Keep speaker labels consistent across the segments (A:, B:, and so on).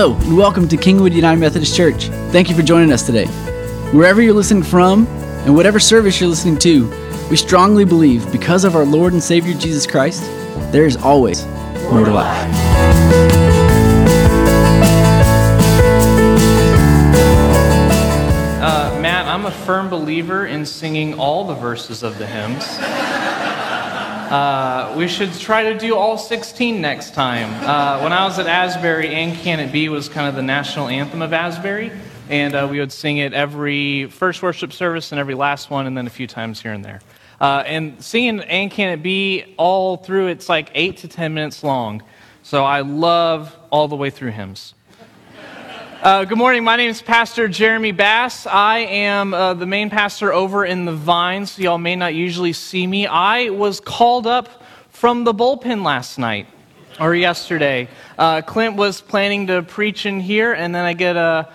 A: Hello, and welcome to Kingwood United Methodist Church. Thank you for joining us today. Wherever you're listening from, and whatever service you're listening to, we strongly believe because of our Lord and Savior Jesus Christ, there is always more to life.
B: Uh, Matt, I'm a firm believer in singing all the verses of the hymns. Uh, we should try to do all 16 next time. Uh, when I was at Asbury, And Can It Be was kind of the national anthem of Asbury, and uh, we would sing it every first worship service and every last one, and then a few times here and there. Uh, and singing And Can It Be all through, it's like 8 to 10 minutes long. So I love all the way through hymns. Uh, good morning. My name is Pastor Jeremy Bass. I am uh, the main pastor over in the Vines. Y'all may not usually see me. I was called up from the bullpen last night or yesterday. Uh, Clint was planning to preach in here, and then I get a,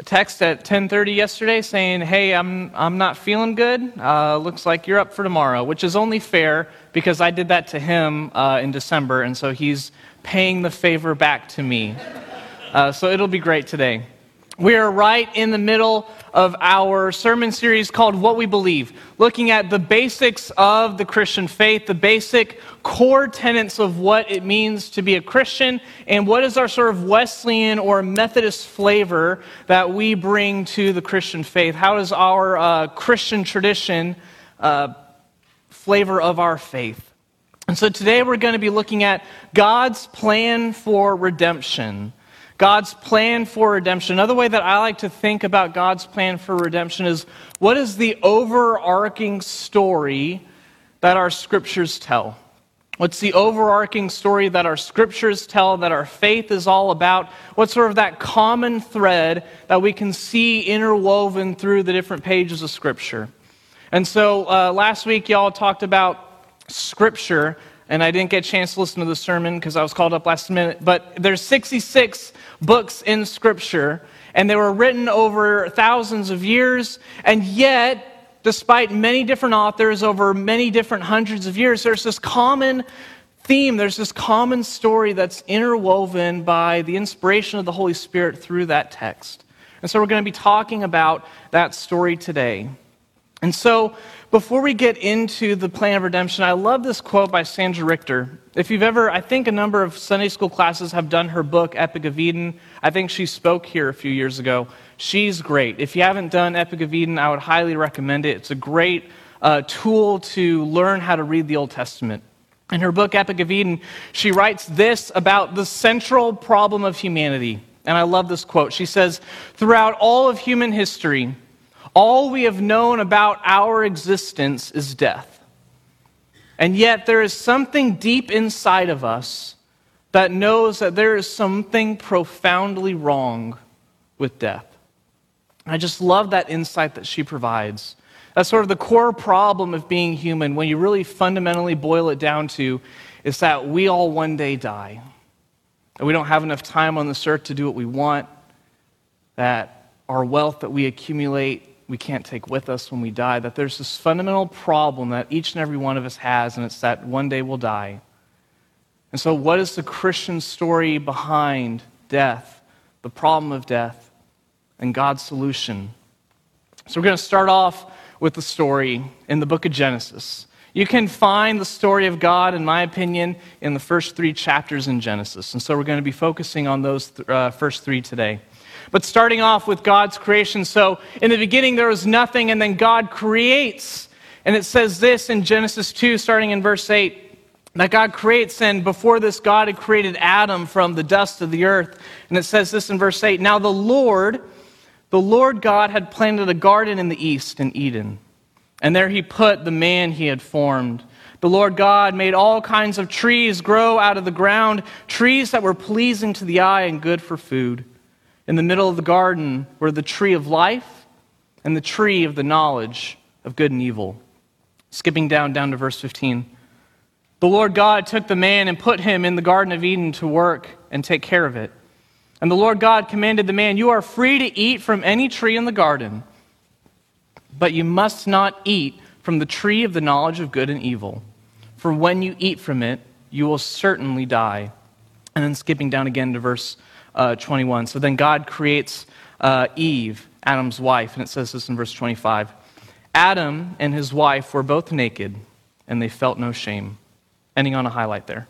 B: a text at 10:30 yesterday saying, "Hey, I'm I'm not feeling good. Uh, looks like you're up for tomorrow," which is only fair because I did that to him uh, in December, and so he's paying the favor back to me. Uh, so it'll be great today. We are right in the middle of our sermon series called What We Believe, looking at the basics of the Christian faith, the basic core tenets of what it means to be a Christian, and what is our sort of Wesleyan or Methodist flavor that we bring to the Christian faith. How is our uh, Christian tradition uh, flavor of our faith? And so today we're going to be looking at God's plan for redemption. God's plan for redemption. Another way that I like to think about God's plan for redemption is what is the overarching story that our scriptures tell? What's the overarching story that our scriptures tell, that our faith is all about? What's sort of that common thread that we can see interwoven through the different pages of scripture? And so uh, last week, y'all talked about scripture and I didn't get a chance to listen to the sermon because I was called up last minute. But there's 66 books in Scripture, and they were written over thousands of years, and yet, despite many different authors over many different hundreds of years, there's this common theme, there's this common story that's interwoven by the inspiration of the Holy Spirit through that text. And so we're going to be talking about that story today. And so, before we get into the plan of redemption, I love this quote by Sandra Richter. If you've ever, I think a number of Sunday school classes have done her book, Epic of Eden. I think she spoke here a few years ago. She's great. If you haven't done Epic of Eden, I would highly recommend it. It's a great uh, tool to learn how to read the Old Testament. In her book, Epic of Eden, she writes this about the central problem of humanity. And I love this quote. She says, Throughout all of human history, all we have known about our existence is death. And yet, there is something deep inside of us that knows that there is something profoundly wrong with death. I just love that insight that she provides. That's sort of the core problem of being human, when you really fundamentally boil it down to, is that we all one day die. That we don't have enough time on this earth to do what we want, that our wealth that we accumulate we can't take with us when we die, that there's this fundamental problem that each and every one of us has, and it's that one day we'll die. And so, what is the Christian story behind death, the problem of death, and God's solution? So, we're going to start off with the story in the book of Genesis. You can find the story of God, in my opinion, in the first three chapters in Genesis. And so, we're going to be focusing on those th- uh, first three today. But starting off with God's creation. So, in the beginning, there was nothing, and then God creates. And it says this in Genesis 2, starting in verse 8 that God creates, and before this, God had created Adam from the dust of the earth. And it says this in verse 8 Now the Lord, the Lord God, had planted a garden in the east in Eden, and there he put the man he had formed. The Lord God made all kinds of trees grow out of the ground, trees that were pleasing to the eye and good for food. In the middle of the garden were the tree of life and the tree of the knowledge of good and evil. Skipping down down to verse 15. The Lord God took the man and put him in the garden of Eden to work and take care of it. And the Lord God commanded the man, "You are free to eat from any tree in the garden, but you must not eat from the tree of the knowledge of good and evil, for when you eat from it, you will certainly die." And then skipping down again to verse uh, 21. So then God creates uh, Eve, Adam's wife, and it says this in verse 25. Adam and his wife were both naked, and they felt no shame. Ending on a highlight there.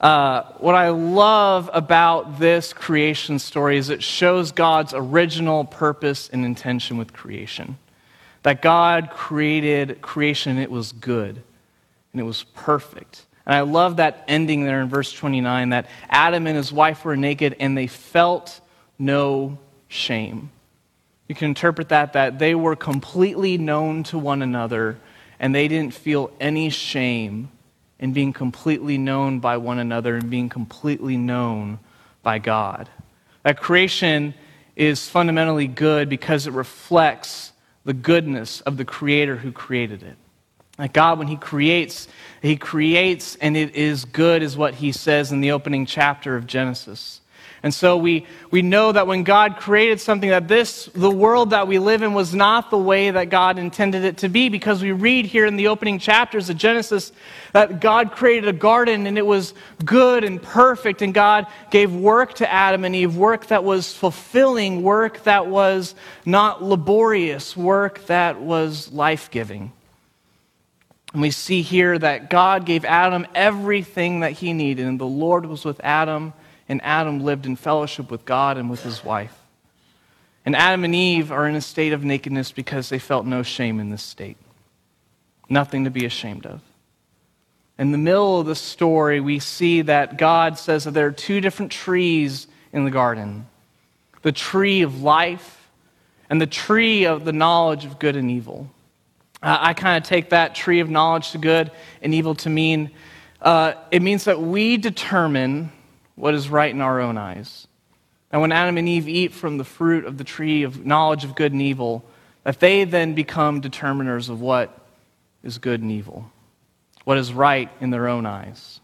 B: Uh, what I love about this creation story is it shows God's original purpose and intention with creation. That God created creation it was good and it was perfect. And I love that ending there in verse 29 that Adam and his wife were naked and they felt no shame. You can interpret that that they were completely known to one another and they didn't feel any shame in being completely known by one another and being completely known by God. That creation is fundamentally good because it reflects the goodness of the Creator who created it. That God, when He creates, He creates and it is good, is what He says in the opening chapter of Genesis. And so we, we know that when God created something, that this, the world that we live in, was not the way that God intended it to be, because we read here in the opening chapters of Genesis that God created a garden and it was good and perfect, and God gave work to Adam and Eve, work that was fulfilling, work that was not laborious, work that was life giving. And we see here that God gave Adam everything that he needed, and the Lord was with Adam and Adam lived in fellowship with God and with his wife. And Adam and Eve are in a state of nakedness because they felt no shame in this state. Nothing to be ashamed of. In the middle of the story, we see that God says that there are two different trees in the garden the tree of life and the tree of the knowledge of good and evil. Uh, I kind of take that tree of knowledge to good and evil to mean uh, it means that we determine what is right in our own eyes. And when Adam and Eve eat from the fruit of the tree of knowledge of good and evil, that they then become determiners of what is good and evil, what is right in their own eyes.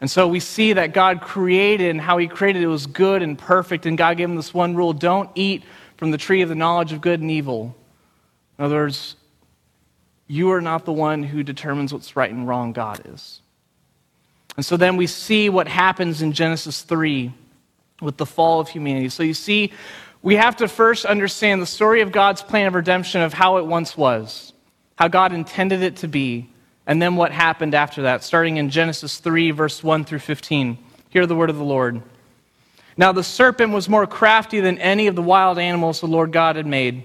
B: And so we see that God created and how He created it was good and perfect, and God gave them this one rule don't eat from the tree of the knowledge of good and evil. In other words, you are not the one who determines what's right and wrong, God is. And so then we see what happens in Genesis 3 with the fall of humanity. So you see, we have to first understand the story of God's plan of redemption of how it once was, how God intended it to be, and then what happened after that, starting in Genesis 3, verse 1 through 15. Hear the word of the Lord. Now the serpent was more crafty than any of the wild animals the Lord God had made.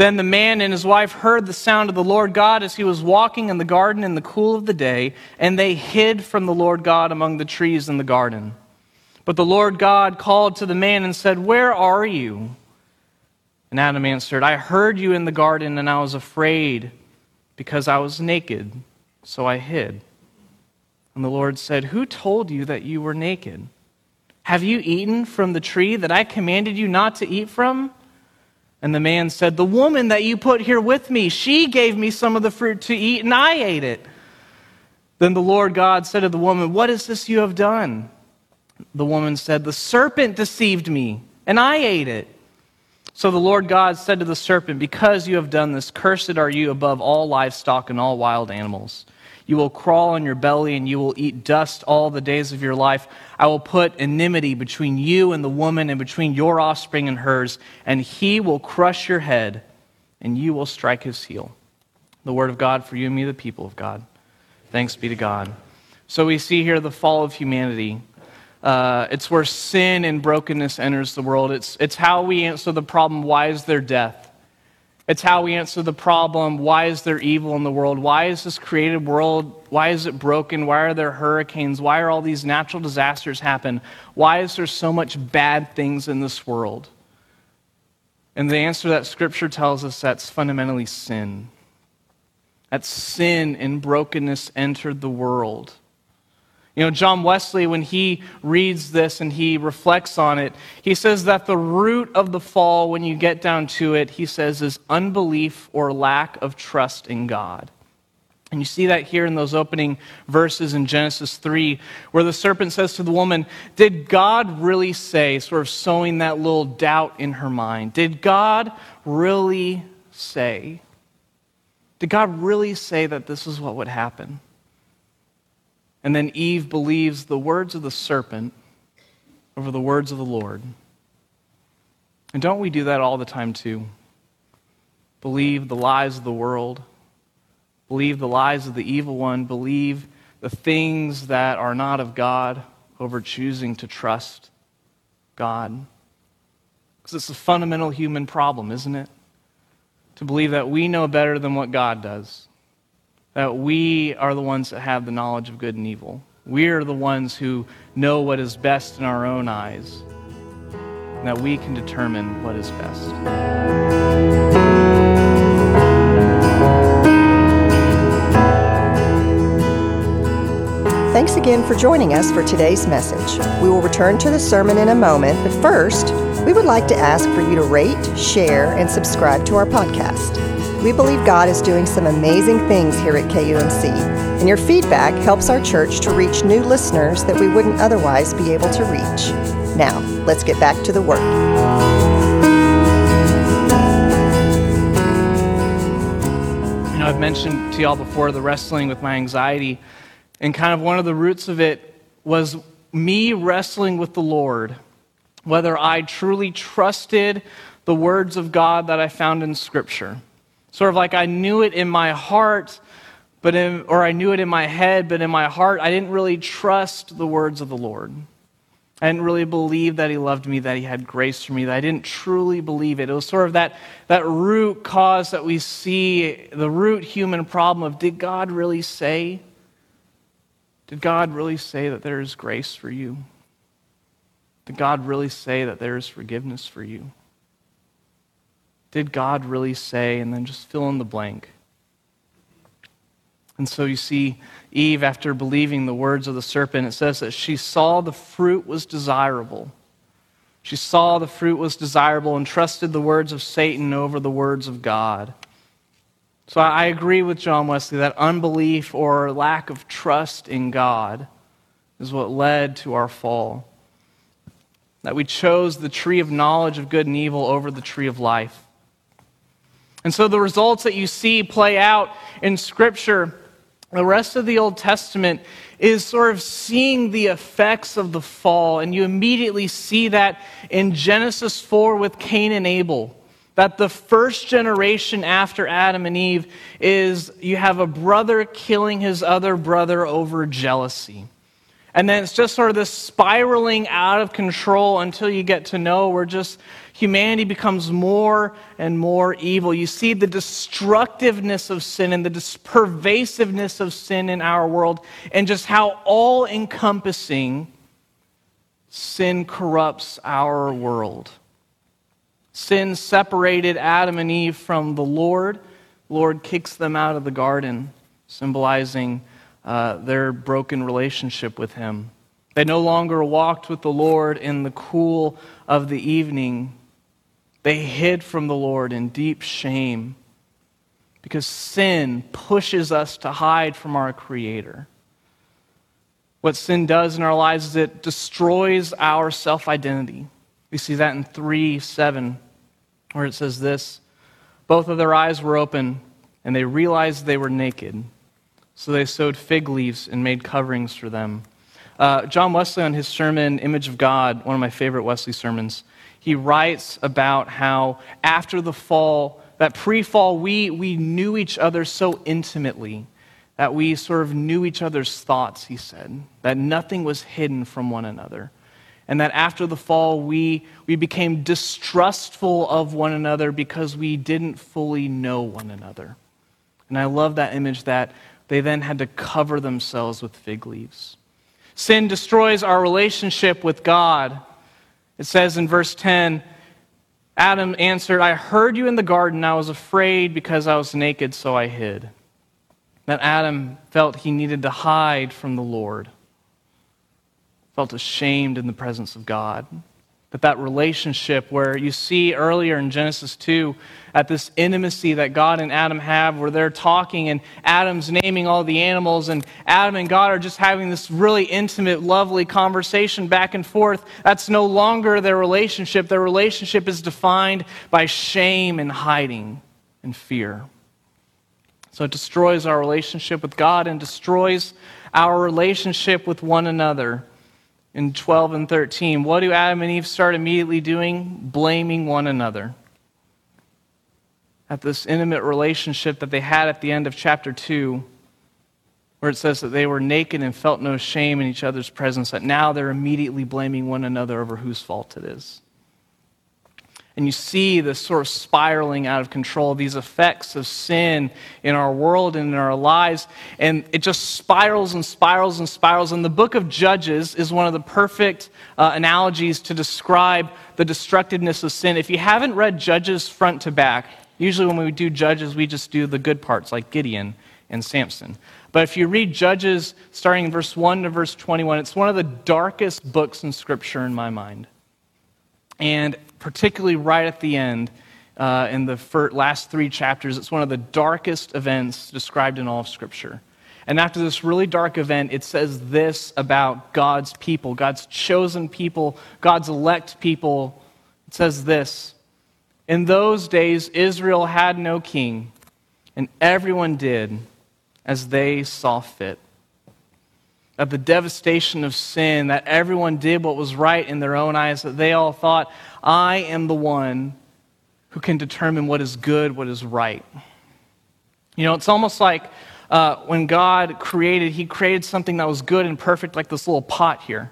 B: Then the man and his wife heard the sound of the Lord God as he was walking in the garden in the cool of the day, and they hid from the Lord God among the trees in the garden. But the Lord God called to the man and said, Where are you? And Adam answered, I heard you in the garden, and I was afraid because I was naked, so I hid. And the Lord said, Who told you that you were naked? Have you eaten from the tree that I commanded you not to eat from? And the man said, The woman that you put here with me, she gave me some of the fruit to eat, and I ate it. Then the Lord God said to the woman, What is this you have done? The woman said, The serpent deceived me, and I ate it. So the Lord God said to the serpent, Because you have done this, cursed are you above all livestock and all wild animals. You will crawl on your belly and you will eat dust all the days of your life. I will put enmity between you and the woman and between your offspring and hers, and he will crush your head and you will strike his heel. The word of God for you and me, the people of God. Thanks be to God. So we see here the fall of humanity. Uh, it's where sin and brokenness enters the world. It's, it's how we answer the problem why is there death? It's how we answer the problem why is there evil in the world? Why is this created world? Why is it broken? Why are there hurricanes? Why are all these natural disasters happen? Why is there so much bad things in this world? And the answer that scripture tells us that's fundamentally sin. That sin and brokenness entered the world. You know, John Wesley, when he reads this and he reflects on it, he says that the root of the fall, when you get down to it, he says, is unbelief or lack of trust in God. And you see that here in those opening verses in Genesis 3, where the serpent says to the woman, Did God really say, sort of sowing that little doubt in her mind, did God really say? Did God really say that this is what would happen? And then Eve believes the words of the serpent over the words of the Lord. And don't we do that all the time too? Believe the lies of the world, believe the lies of the evil one, believe the things that are not of God over choosing to trust God. Because it's a fundamental human problem, isn't it? To believe that we know better than what God does that we are the ones that have the knowledge of good and evil. We are the ones who know what is best in our own eyes, that we can determine what is best.
C: Thanks again for joining us for today's message. We will return to the sermon in a moment, but first, we would like to ask for you to rate, share, and subscribe to our podcast. We believe God is doing some amazing things here at KUMC, and your feedback helps our church to reach new listeners that we wouldn't otherwise be able to reach. Now, let's get back to the work.
B: You know, I've mentioned to y'all before the wrestling with my anxiety, and kind of one of the roots of it was me wrestling with the Lord, whether I truly trusted the words of God that I found in Scripture. Sort of like I knew it in my heart, but in, or I knew it in my head, but in my heart, I didn't really trust the words of the Lord. I didn't really believe that He loved me, that He had grace for me, that I didn't truly believe it. It was sort of that, that root cause that we see, the root human problem of did God really say? Did God really say that there is grace for you? Did God really say that there is forgiveness for you? Did God really say? And then just fill in the blank. And so you see, Eve, after believing the words of the serpent, it says that she saw the fruit was desirable. She saw the fruit was desirable and trusted the words of Satan over the words of God. So I agree with John Wesley that unbelief or lack of trust in God is what led to our fall. That we chose the tree of knowledge of good and evil over the tree of life. And so the results that you see play out in Scripture, the rest of the Old Testament is sort of seeing the effects of the fall. And you immediately see that in Genesis 4 with Cain and Abel. That the first generation after Adam and Eve is you have a brother killing his other brother over jealousy. And then it's just sort of this spiraling out of control until you get to Noah where just humanity becomes more and more evil. You see the destructiveness of sin and the pervasiveness of sin in our world, and just how all encompassing sin corrupts our world. Sin separated Adam and Eve from the Lord. Lord kicks them out of the garden, symbolizing uh, their broken relationship with Him. They no longer walked with the Lord in the cool of the evening, they hid from the Lord in deep shame because sin pushes us to hide from our Creator. What sin does in our lives is it destroys our self identity. We see that in 3 7, where it says this Both of their eyes were open, and they realized they were naked. So they sewed fig leaves and made coverings for them. Uh, John Wesley, on his sermon, Image of God, one of my favorite Wesley sermons, he writes about how after the fall, that pre fall, we, we knew each other so intimately that we sort of knew each other's thoughts, he said, that nothing was hidden from one another. and that after the fall, we, we became distrustful of one another because we didn't fully know one another. And I love that image that they then had to cover themselves with fig leaves. Sin destroys our relationship with God. It says in verse 10 Adam answered, I heard you in the garden. I was afraid because I was naked, so I hid. That Adam felt he needed to hide from the Lord, felt ashamed in the presence of God that that relationship where you see earlier in genesis 2 at this intimacy that god and adam have where they're talking and adam's naming all the animals and adam and god are just having this really intimate lovely conversation back and forth that's no longer their relationship. Their relationship is defined by shame and hiding and fear. So it destroys our relationship with god and destroys our relationship with one another in 12 and 13. What do Adam and Eve start immediately doing? Blaming one another. At this intimate relationship that they had at the end of chapter 2, where it says that they were naked and felt no shame in each other's presence, that now they're immediately blaming one another over whose fault it is. And you see this sort of spiraling out of control, these effects of sin in our world and in our lives. And it just spirals and spirals and spirals. And the book of Judges is one of the perfect uh, analogies to describe the destructiveness of sin. If you haven't read Judges front to back, usually when we do Judges, we just do the good parts like Gideon and Samson. But if you read Judges starting in verse 1 to verse 21, it's one of the darkest books in Scripture in my mind. And particularly right at the end, uh, in the first, last three chapters, it's one of the darkest events described in all of Scripture. And after this really dark event, it says this about God's people, God's chosen people, God's elect people. It says this In those days, Israel had no king, and everyone did as they saw fit of the devastation of sin, that everyone did what was right in their own eyes, that they all thought, I am the one who can determine what is good, what is right. You know, it's almost like uh, when God created, He created something that was good and perfect, like this little pot here.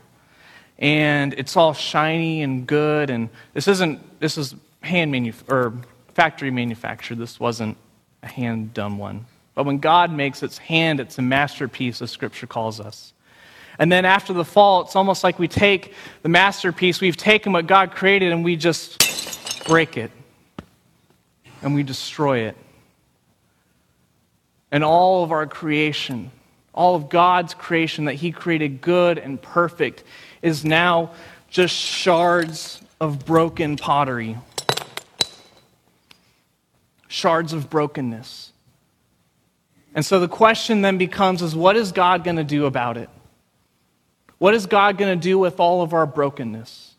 B: And it's all shiny and good. And this isn't, this is hand manuf- or factory manufactured. This wasn't a hand done one. But when God makes its hand, it's a masterpiece, as Scripture calls us. And then after the fall, it's almost like we take the masterpiece, we've taken what God created, and we just break it. And we destroy it. And all of our creation, all of God's creation that He created good and perfect, is now just shards of broken pottery, shards of brokenness. And so the question then becomes is what is God going to do about it? What is God going to do with all of our brokenness?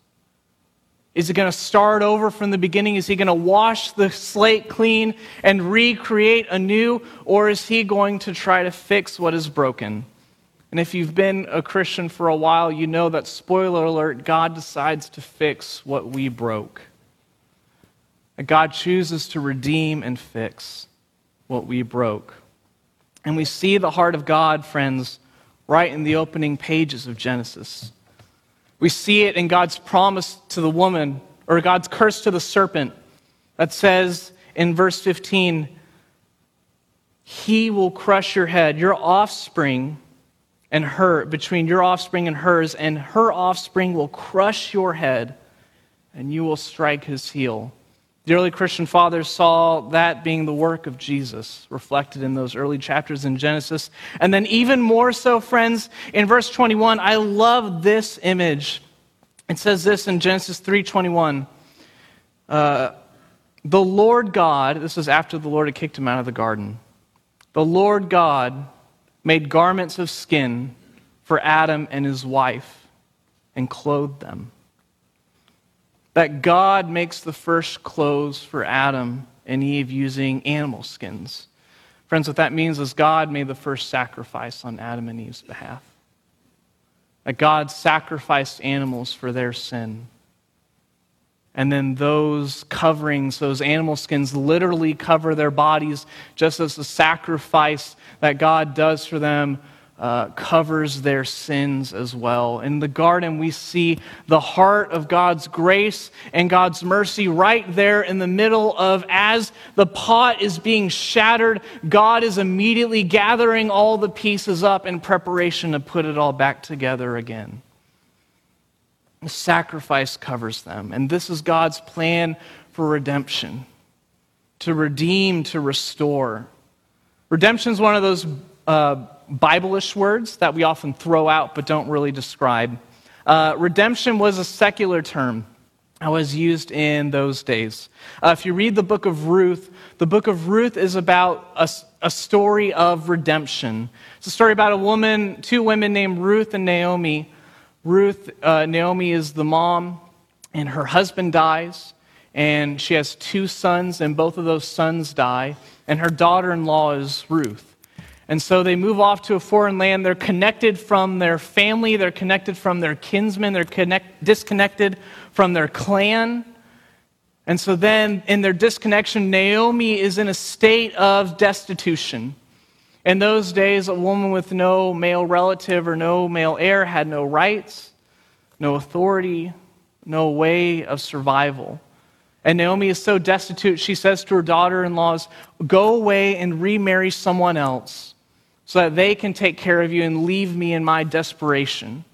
B: Is he going to start over from the beginning? Is he going to wash the slate clean and recreate anew? Or is he going to try to fix what is broken? And if you've been a Christian for a while, you know that, spoiler alert, God decides to fix what we broke. That God chooses to redeem and fix what we broke. And we see the heart of God, friends, right in the opening pages of Genesis. We see it in God's promise to the woman, or God's curse to the serpent, that says in verse 15, He will crush your head, your offspring and her, between your offspring and hers, and her offspring will crush your head, and you will strike his heel. The early Christian fathers saw that being the work of Jesus, reflected in those early chapters in Genesis. And then, even more so, friends, in verse 21, I love this image. It says this in Genesis 3:21. Uh, the Lord God, this is after the Lord had kicked him out of the garden. The Lord God made garments of skin for Adam and his wife and clothed them that God makes the first clothes for Adam and Eve using animal skins. Friends, what that means is God made the first sacrifice on Adam and Eve's behalf. That God sacrificed animals for their sin. And then those coverings, those animal skins, literally cover their bodies, just as the sacrifice that God does for them uh, covers their sins as well. In the garden, we see the heart of God's grace and God's mercy right there in the middle of as the pot is being shattered, God is immediately gathering all the pieces up in preparation to put it all back together again. The sacrifice covers them. And this is God's plan for redemption to redeem, to restore. Redemption is one of those uh, Biblish words that we often throw out but don't really describe. Uh, redemption was a secular term that was used in those days. Uh, if you read the book of Ruth, the book of Ruth is about a, a story of redemption. It's a story about a woman, two women named Ruth and Naomi. Ruth, uh, Naomi is the mom, and her husband dies, and she has two sons, and both of those sons die, and her daughter in law is Ruth. And so they move off to a foreign land. They're connected from their family, they're connected from their kinsmen, they're connect, disconnected from their clan. And so then, in their disconnection, Naomi is in a state of destitution. In those days, a woman with no male relative or no male heir had no rights, no authority, no way of survival. And Naomi is so destitute, she says to her daughter in laws, Go away and remarry someone else so that they can take care of you and leave me in my desperation.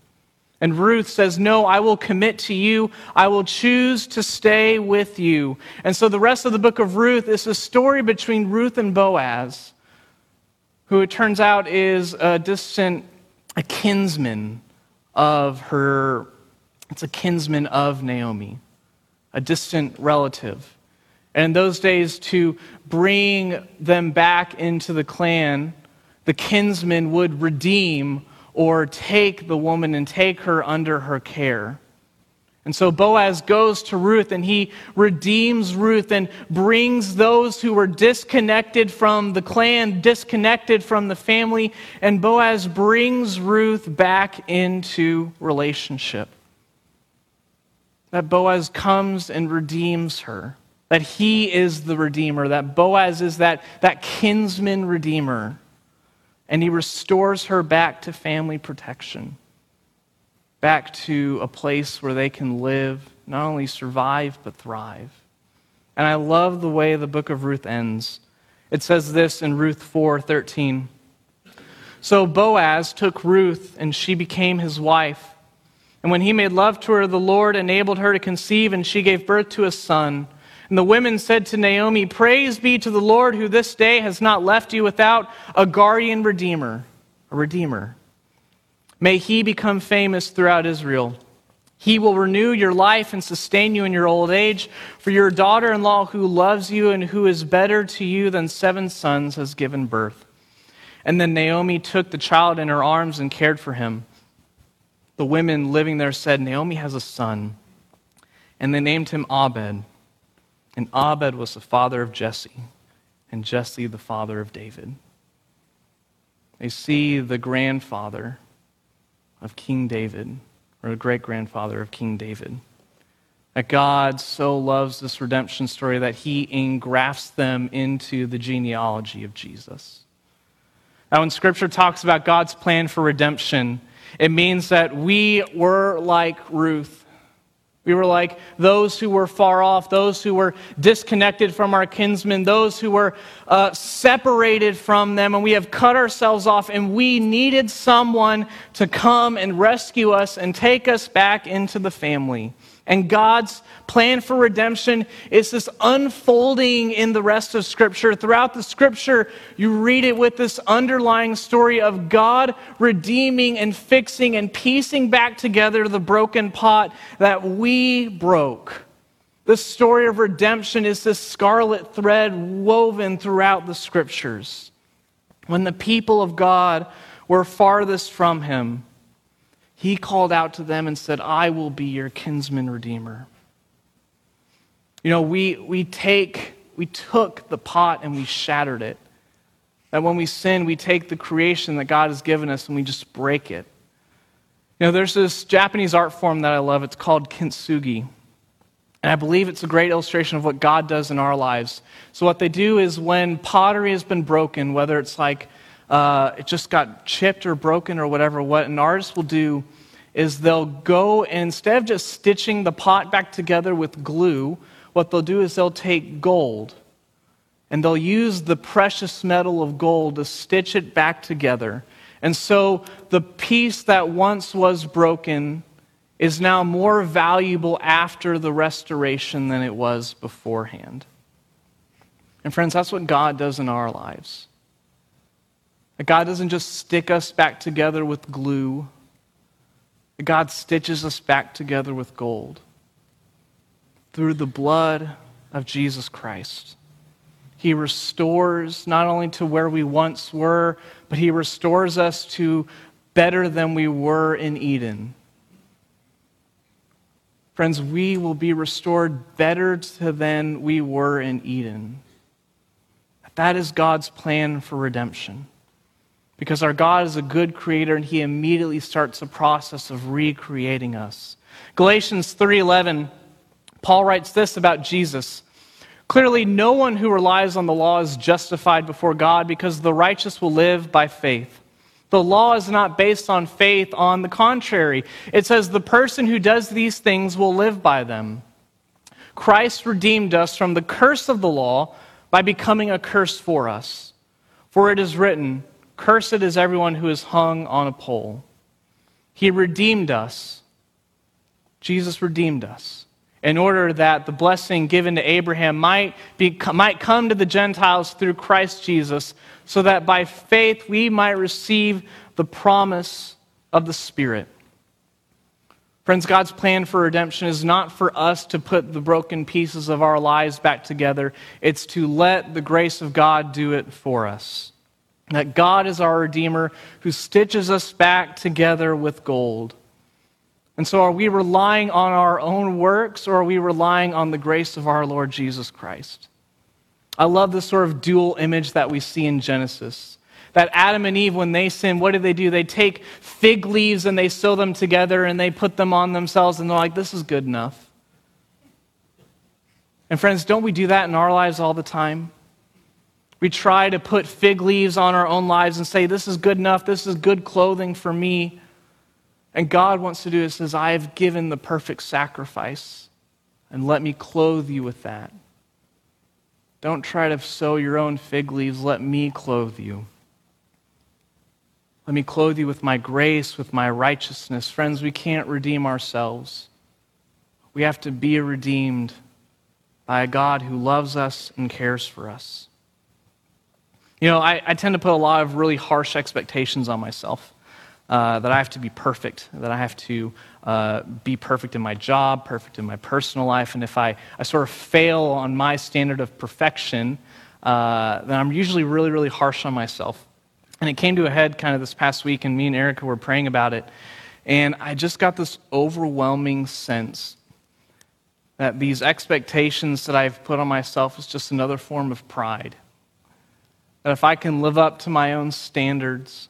B: And Ruth says, No, I will commit to you. I will choose to stay with you. And so the rest of the book of Ruth is a story between Ruth and Boaz, who it turns out is a distant, a kinsman of her, it's a kinsman of Naomi, a distant relative. And in those days, to bring them back into the clan, the kinsman would redeem or take the woman and take her under her care. And so Boaz goes to Ruth and he redeems Ruth and brings those who were disconnected from the clan, disconnected from the family, and Boaz brings Ruth back into relationship. That Boaz comes and redeems her, that he is the redeemer, that Boaz is that, that kinsman redeemer and he restores her back to family protection, back to a place where they can live, not only survive, but thrive. And I love the way the book of Ruth ends. It says this in Ruth 4:13. So Boaz took Ruth and she became his wife. And when he made love to her, the Lord enabled her to conceive and she gave birth to a son. And the women said to Naomi, Praise be to the Lord who this day has not left you without a guardian redeemer, a redeemer. May he become famous throughout Israel. He will renew your life and sustain you in your old age. For your daughter in law, who loves you and who is better to you than seven sons, has given birth. And then Naomi took the child in her arms and cared for him. The women living there said, Naomi has a son. And they named him Obed. And Obed was the father of Jesse, and Jesse the father of David. They see the grandfather of King David, or the great grandfather of King David. That God so loves this redemption story that he engrafts them into the genealogy of Jesus. Now, when Scripture talks about God's plan for redemption, it means that we were like Ruth we were like those who were far off, those who were disconnected from our kinsmen, those who were uh, separated from them, and we have cut ourselves off, and we needed someone to come and rescue us and take us back into the family. And God's plan for redemption is this unfolding in the rest of Scripture. Throughout the Scripture, you read it with this underlying story of God redeeming and fixing and piecing back together the broken pot that we broke. The story of redemption is this scarlet thread woven throughout the Scriptures. When the people of God were farthest from Him, he called out to them and said, I will be your kinsman redeemer. You know, we, we take, we took the pot and we shattered it. That when we sin, we take the creation that God has given us and we just break it. You know, there's this Japanese art form that I love. It's called kintsugi. And I believe it's a great illustration of what God does in our lives. So, what they do is when pottery has been broken, whether it's like uh, it just got chipped or broken or whatever, what an artist will do is they'll go and instead of just stitching the pot back together with glue, what they'll do is they'll take gold and they'll use the precious metal of gold to stitch it back together. And so the piece that once was broken is now more valuable after the restoration than it was beforehand. And friends, that's what God does in our lives. That God doesn't just stick us back together with glue, that God stitches us back together with gold through the blood of Jesus Christ. He restores not only to where we once were, but He restores us to better than we were in Eden. Friends, we will be restored better to than we were in Eden. That is God's plan for redemption. Because our God is a good creator and he immediately starts a process of recreating us. Galatians 3:11 Paul writes this about Jesus. Clearly no one who relies on the law is justified before God because the righteous will live by faith. The law is not based on faith, on the contrary. It says the person who does these things will live by them. Christ redeemed us from the curse of the law by becoming a curse for us. For it is written, Cursed is everyone who is hung on a pole. He redeemed us. Jesus redeemed us in order that the blessing given to Abraham might, be, might come to the Gentiles through Christ Jesus, so that by faith we might receive the promise of the Spirit. Friends, God's plan for redemption is not for us to put the broken pieces of our lives back together, it's to let the grace of God do it for us. That God is our Redeemer who stitches us back together with gold. And so, are we relying on our own works or are we relying on the grace of our Lord Jesus Christ? I love this sort of dual image that we see in Genesis. That Adam and Eve, when they sin, what do they do? They take fig leaves and they sew them together and they put them on themselves and they're like, this is good enough. And friends, don't we do that in our lives all the time? We try to put fig leaves on our own lives and say, This is good enough. This is good clothing for me. And God wants to do it. Says, I have given the perfect sacrifice, and let me clothe you with that. Don't try to sew your own fig leaves. Let me clothe you. Let me clothe you with my grace, with my righteousness. Friends, we can't redeem ourselves. We have to be redeemed by a God who loves us and cares for us. You know, I, I tend to put a lot of really harsh expectations on myself. Uh, that I have to be perfect, that I have to uh, be perfect in my job, perfect in my personal life. And if I, I sort of fail on my standard of perfection, uh, then I'm usually really, really harsh on myself. And it came to a head kind of this past week, and me and Erica were praying about it. And I just got this overwhelming sense that these expectations that I've put on myself is just another form of pride that if I can live up to my own standards,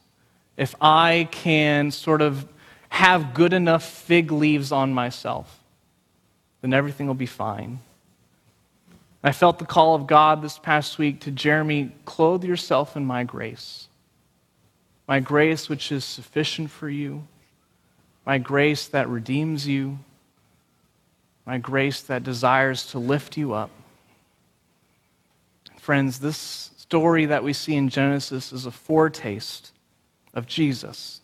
B: if I can sort of have good enough fig leaves on myself, then everything will be fine. I felt the call of God this past week to Jeremy clothe yourself in my grace. My grace, which is sufficient for you. My grace that redeems you. My grace that desires to lift you up. Friends, this story that we see in Genesis is a foretaste of Jesus,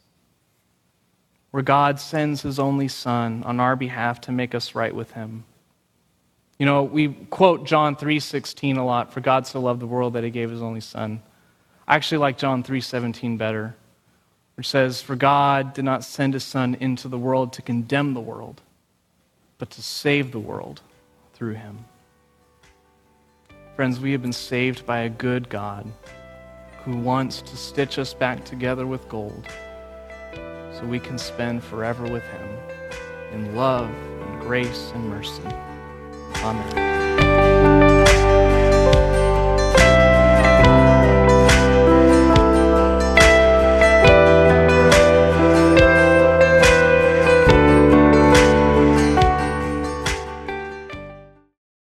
B: where God sends his only Son on our behalf to make us right with him. You know, we quote John 3:16 a lot, for God so loved the world that he gave his only son. I actually like John 3:17 better, which says, "For God did not send his son into the world to condemn the world, but to save the world through him." Friends, we have been saved by a good God who wants to stitch us back together with gold so we can spend forever with him in love and grace and mercy. Amen.